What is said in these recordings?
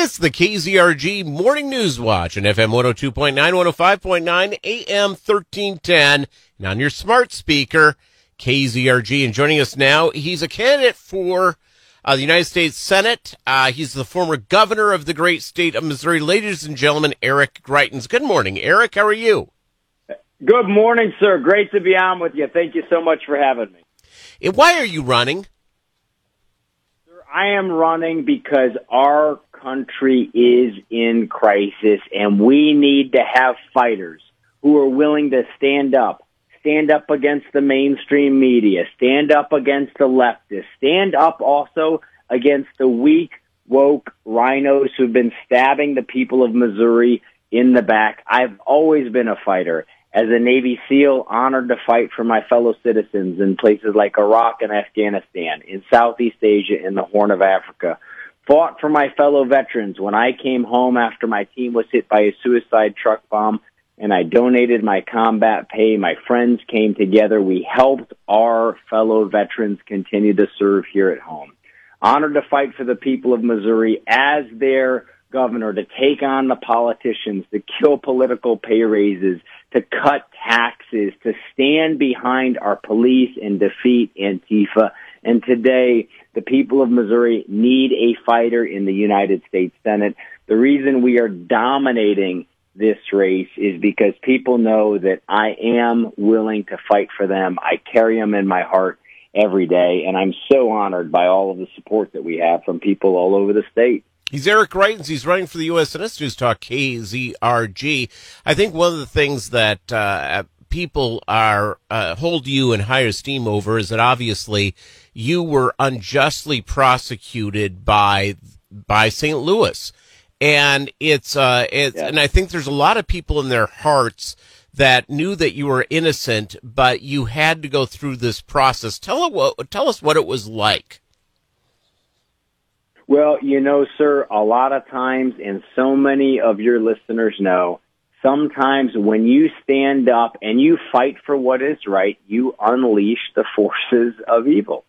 It's the KZRG Morning News Watch on FM 102.9, 105.9, AM 1310, and on your smart speaker, KZRG. And joining us now, he's a candidate for uh, the United States Senate. Uh, he's the former governor of the great state of Missouri. Ladies and gentlemen, Eric Greitens. Good morning, Eric. How are you? Good morning, sir. Great to be on with you. Thank you so much for having me. And why are you running? I am running because our country is in crisis and we need to have fighters who are willing to stand up, stand up against the mainstream media, stand up against the leftists, stand up also against the weak, woke rhinos who've been stabbing the people of Missouri in the back. I've always been a fighter. As a Navy SEAL, honored to fight for my fellow citizens in places like Iraq and Afghanistan, in Southeast Asia, in the Horn of Africa fought for my fellow veterans when I came home after my team was hit by a suicide truck bomb and I donated my combat pay. My friends came together. We helped our fellow veterans continue to serve here at home. Honored to fight for the people of Missouri as their governor to take on the politicians, to kill political pay raises, to cut taxes, to stand behind our police and defeat Antifa. And today, the people of Missouri need a fighter in the United States Senate. The reason we are dominating this race is because people know that I am willing to fight for them. I carry them in my heart every day, and I'm so honored by all of the support that we have from people all over the state. He's Eric Greitens. He's running for the U.S. Senate News Talk KZRG. I think one of the things that uh, people are uh, hold you in high esteem over is that obviously you were unjustly prosecuted by by St. Louis, and it's uh, it's yeah. and I think there's a lot of people in their hearts that knew that you were innocent, but you had to go through this process. Tell what tell us what it was like. Well, you know, sir, a lot of times, and so many of your listeners know, sometimes when you stand up and you fight for what is right, you unleash the forces of evil.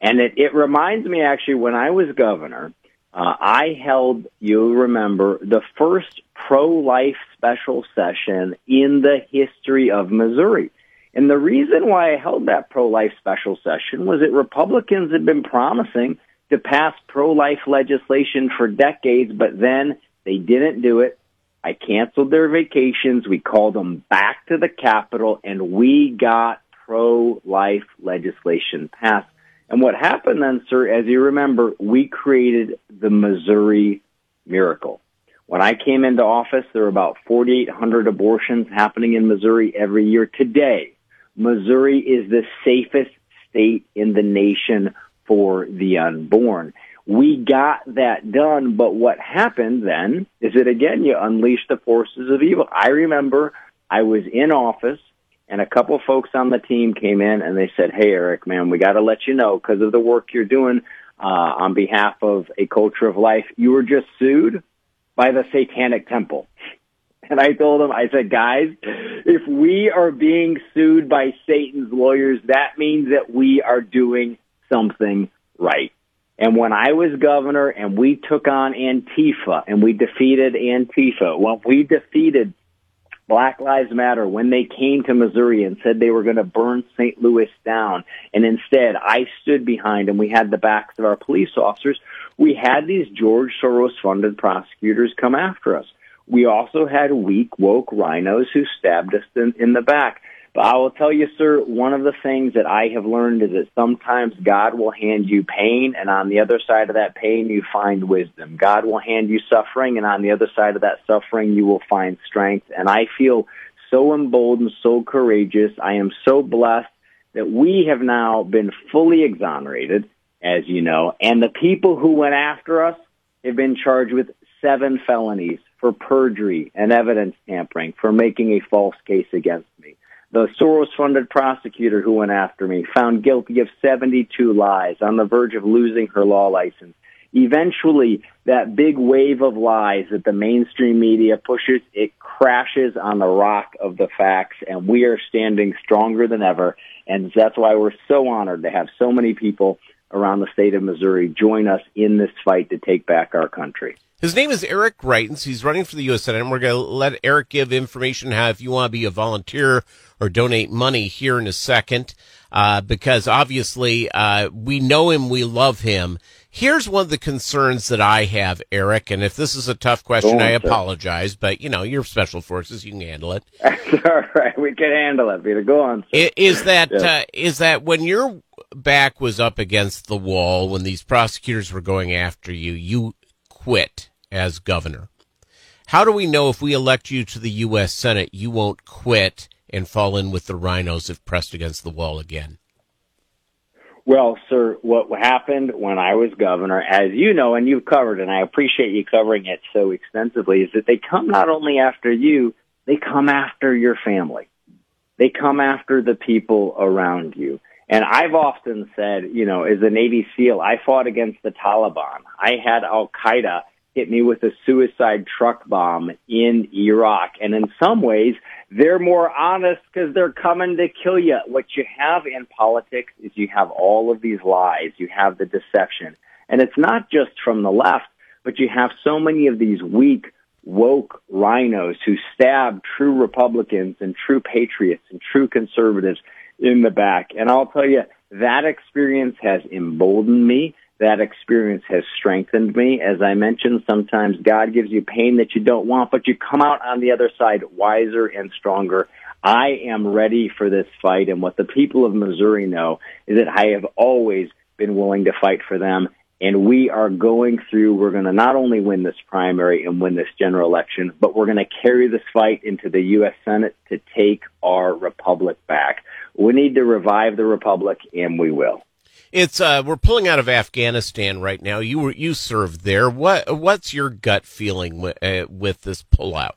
And it, it reminds me actually when I was governor, uh, I held, you remember, the first pro-life special session in the history of Missouri. And the reason why I held that pro-life special session was that Republicans had been promising to pass pro-life legislation for decades, but then they didn't do it. I canceled their vacations. We called them back to the Capitol and we got pro-life legislation passed. And what happened then, sir, as you remember, we created the Missouri miracle. When I came into office, there were about 4,800 abortions happening in Missouri every year. Today, Missouri is the safest state in the nation for the unborn. We got that done, but what happened then is that again, you unleash the forces of evil. I remember I was in office and a couple folks on the team came in and they said, Hey, Eric, man, we got to let you know because of the work you're doing, uh, on behalf of a culture of life, you were just sued by the satanic temple. And I told them, I said, guys, if we are being sued by Satan's lawyers, that means that we are doing something right. And when I was governor and we took on Antifa and we defeated Antifa, when we defeated Black Lives Matter, when they came to Missouri and said they were going to burn St. Louis down, and instead I stood behind and we had the backs of our police officers, we had these George Soros funded prosecutors come after us. We also had weak, woke rhinos who stabbed us in, in the back. But I will tell you, sir, one of the things that I have learned is that sometimes God will hand you pain, and on the other side of that pain, you find wisdom. God will hand you suffering, and on the other side of that suffering, you will find strength. And I feel so emboldened, so courageous. I am so blessed that we have now been fully exonerated, as you know, and the people who went after us have been charged with seven felonies for perjury and evidence tampering, for making a false case against me. The Soros funded prosecutor who went after me found guilty of 72 lies on the verge of losing her law license. Eventually, that big wave of lies that the mainstream media pushes, it crashes on the rock of the facts and we are standing stronger than ever. And that's why we're so honored to have so many people around the state of Missouri join us in this fight to take back our country. His name is Eric Greitens. He's running for the U.S. Senate, and we're going to let Eric give information how if you want to be a volunteer or donate money here in a second, uh, because obviously uh, we know him, we love him. Here's one of the concerns that I have, Eric, and if this is a tough question, I apologize, but you know, you're special forces, you can handle it. All right, we can handle it, Peter. Go on. Sir. Is that yes. uh, is that when your back was up against the wall, when these prosecutors were going after you, you quit as governor? How do we know if we elect you to the U.S. Senate, you won't quit and fall in with the rhinos if pressed against the wall again? Well, sir, what happened when I was governor, as you know, and you've covered, and I appreciate you covering it so extensively, is that they come not only after you, they come after your family. They come after the people around you. And I've often said, you know, as a Navy SEAL, I fought against the Taliban. I had Al Qaeda hit me with a suicide truck bomb in Iraq. And in some ways, they're more honest because they're coming to kill you. What you have in politics is you have all of these lies. You have the deception. And it's not just from the left, but you have so many of these weak, woke rhinos who stab true Republicans and true patriots and true conservatives in the back. And I'll tell you, that experience has emboldened me that experience has strengthened me. As I mentioned, sometimes God gives you pain that you don't want, but you come out on the other side wiser and stronger. I am ready for this fight, and what the people of Missouri know is that I have always been willing to fight for them. And we are going through, we're going to not only win this primary and win this general election, but we're going to carry this fight into the U.S. Senate to take our republic back. We need to revive the republic, and we will. It's uh, we're pulling out of Afghanistan right now. You were you served there. What what's your gut feeling with, uh, with this pullout?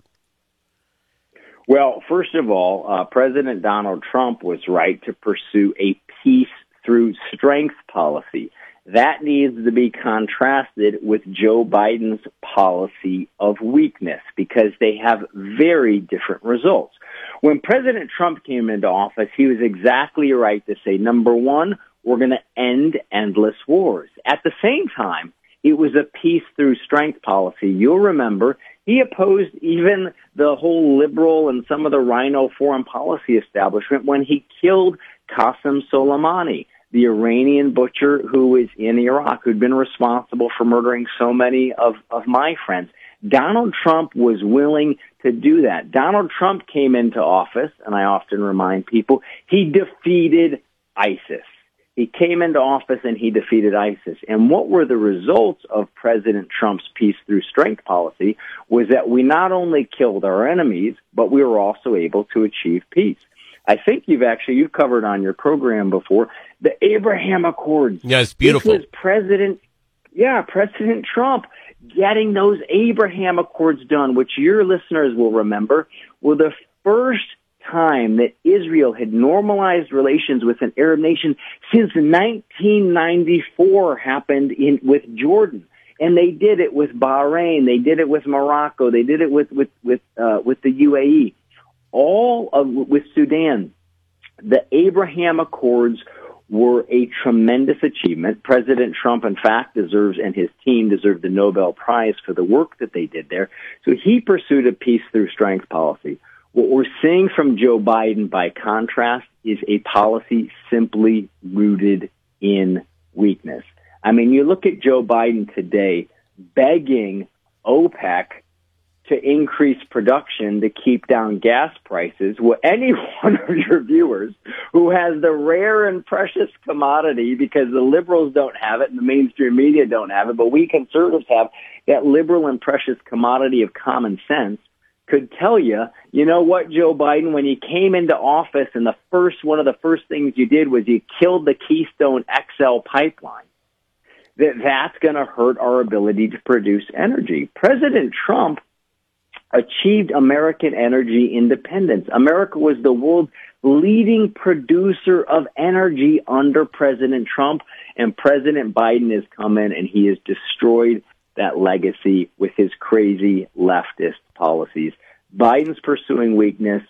Well, first of all, uh, President Donald Trump was right to pursue a peace through strength policy. That needs to be contrasted with Joe Biden's policy of weakness because they have very different results. When President Trump came into office, he was exactly right to say, number one, we're going to end endless wars. At the same time, it was a peace through strength policy. You'll remember he opposed even the whole liberal and some of the rhino foreign policy establishment when he killed Qasem Soleimani, the Iranian butcher who was in Iraq, who'd been responsible for murdering so many of, of my friends. Donald Trump was willing to do that. Donald Trump came into office, and I often remind people, he defeated ISIS. He came into office and he defeated ISIS. And what were the results of President Trump's peace through strength policy was that we not only killed our enemies, but we were also able to achieve peace. I think you've actually you've covered on your program before the Abraham Accords. Yeah, it's beautiful. This was President, yeah, President Trump getting those Abraham Accords done, which your listeners will remember were the first time that Israel had normalized relations with an Arab nation since 1994 happened in with Jordan. And they did it with Bahrain, they did it with Morocco, they did it with with with uh, with the UAE, all of with Sudan. The Abraham Accords were a tremendous achievement. President Trump, in fact, deserves and his team deserve the Nobel Prize for the work that they did there. So he pursued a peace through strength policy. What we're seeing from Joe Biden, by contrast, is a policy simply rooted in weakness. I mean, you look at Joe Biden today begging OPEC to increase production to keep down gas prices. Well, any one of your viewers who has the rare and precious commodity because the liberals don't have it and the mainstream media don't have it, but we conservatives have that liberal and precious commodity of common sense could tell you, you know what, Joe Biden, when you came into office and the first, one of the first things you did was you killed the Keystone XL pipeline, that that's going to hurt our ability to produce energy. President Trump achieved American energy independence. America was the world's leading producer of energy under President Trump, and President Biden has come in and he has destroyed that legacy with his crazy leftist policies. Biden's pursuing weakness.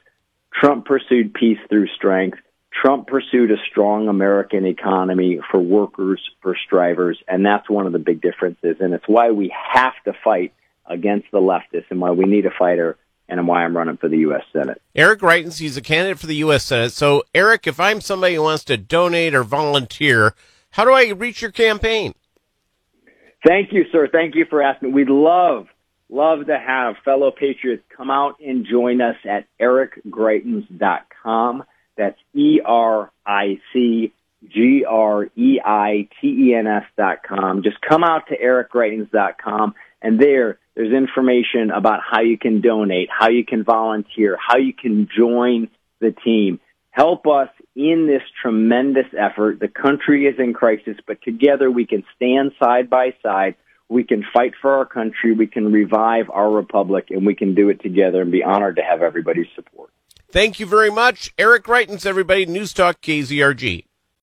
Trump pursued peace through strength. Trump pursued a strong American economy for workers, for strivers, and that's one of the big differences. And it's why we have to fight against the leftists and why we need a fighter and why I'm running for the U.S. Senate. Eric Greitens, he's a candidate for the U.S. Senate. So, Eric, if I'm somebody who wants to donate or volunteer, how do I reach your campaign? Thank you, sir. Thank you for asking. We'd love, love to have fellow patriots come out and join us at ericgreitens.com. That's E R I C G R E I T E N S dot com. Just come out to ericgreitens.com and there, there's information about how you can donate, how you can volunteer, how you can join the team. Help us in this tremendous effort. The country is in crisis, but together we can stand side by side. We can fight for our country. We can revive our republic and we can do it together and be honored to have everybody's support. Thank you very much. Eric Greitens, everybody. News Talk KZRG.